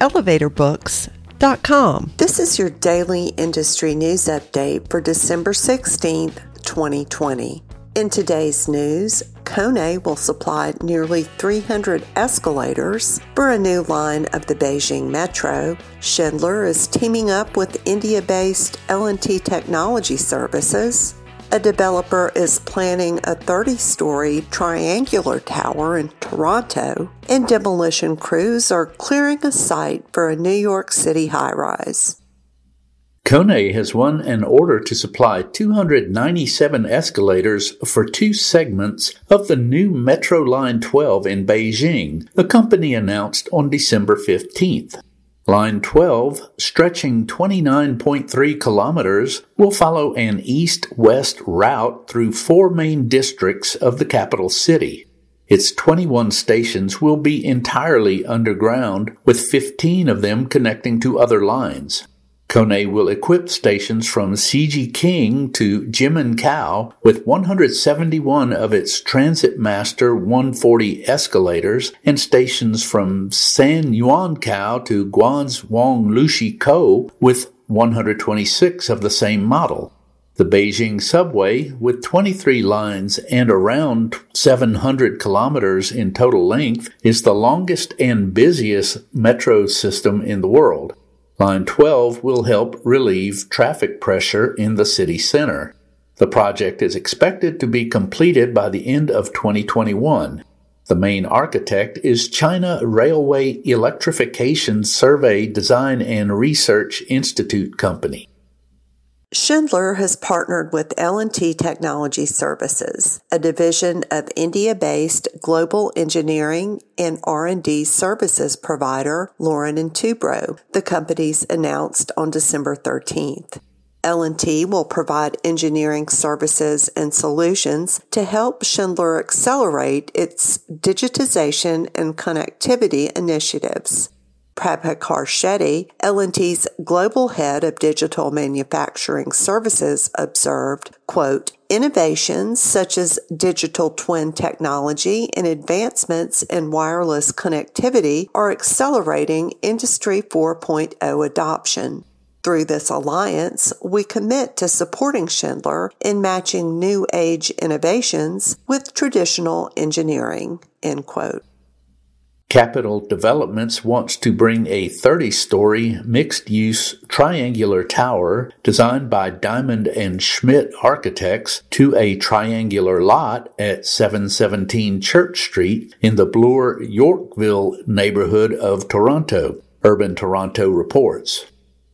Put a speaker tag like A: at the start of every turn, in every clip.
A: elevatorbooks.com. This is your daily industry news update for December 16th, 2020. In today's news, Kone will supply nearly 300 escalators for a new line of the Beijing Metro. Schindler is teaming up with India based L&T Technology Services. A developer is planning a 30 story triangular tower in Toronto, and demolition crews are clearing a site for a New York City high rise.
B: Kone has won an order to supply 297 escalators for two segments of the new Metro Line 12 in Beijing, the company announced on December 15th. Line 12, stretching 29.3 kilometers, will follow an east west route through four main districts of the capital city. Its 21 stations will be entirely underground, with 15 of them connecting to other lines. Kone will equip stations from Sijiqing to Jimenqiao with 171 of its TransitMaster 140 escalators and stations from Sanyuanqiao to Guangzhou with 126 of the same model. The Beijing subway, with 23 lines and around 700 kilometers in total length, is the longest and busiest metro system in the world. Line 12 will help relieve traffic pressure in the city center. The project is expected to be completed by the end of 2021. The main architect is China Railway Electrification Survey Design and Research Institute Company.
A: Schindler has partnered with L&T Technology Services, a division of India-based global engineering and R&D services provider Larsen and Toubro, the companies announced on December 13th. L&T will provide engineering services and solutions to help Schindler accelerate its digitization and connectivity initiatives. Prabhakar Shetty, L&T's global head of digital manufacturing services, observed, quote, Innovations such as digital twin technology and advancements in wireless connectivity are accelerating Industry 4.0 adoption. Through this alliance, we commit to supporting Schindler in matching new age innovations with traditional engineering. End quote.
B: Capital Developments wants to bring a 30 story mixed use triangular tower designed by Diamond and Schmitt Architects to a triangular lot at 717 Church Street in the Bloor Yorkville neighborhood of Toronto, Urban Toronto reports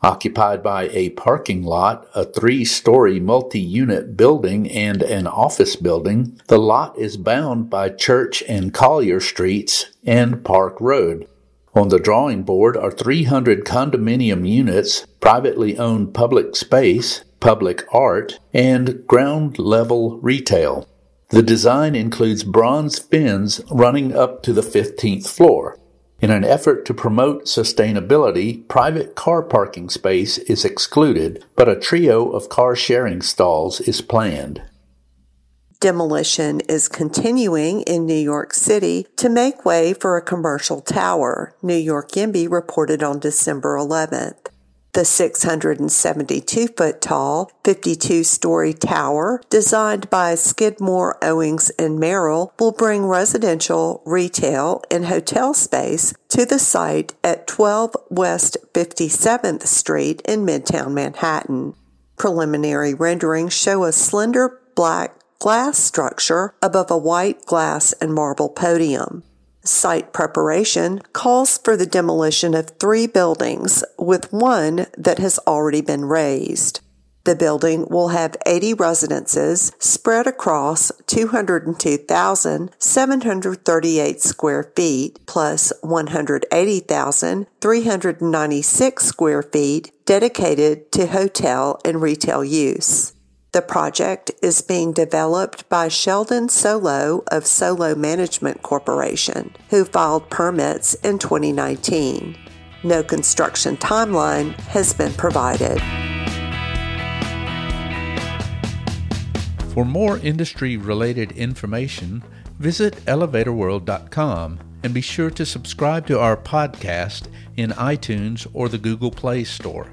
B: occupied by a parking lot, a three story multi unit building, and an office building. The lot is bound by Church and Collier Streets and Park Road. On the drawing board are 300 condominium units, privately owned public space, public art, and ground level retail. The design includes bronze fins running up to the 15th floor. In an effort to promote sustainability, private car parking space is excluded, but a trio of car sharing stalls is planned.
A: Demolition is continuing in New York City to make way for a commercial tower, New York YIMBY reported on December 11th. The 672 foot tall, 52 story tower, designed by Skidmore, Owings, and Merrill, will bring residential, retail, and hotel space to the site at 12 West 57th Street in Midtown Manhattan. Preliminary renderings show a slender black glass structure above a white glass and marble podium. Site preparation calls for the demolition of three buildings, with one that has already been razed. The building will have 80 residences spread across 202,738 square feet plus 180,396 square feet dedicated to hotel and retail use. The project is being developed by Sheldon Solow of Solow Management Corporation, who filed permits in 2019. No construction timeline has been provided.
B: For more industry related information, visit elevatorworld.com and be sure to subscribe to our podcast in iTunes or the Google Play Store.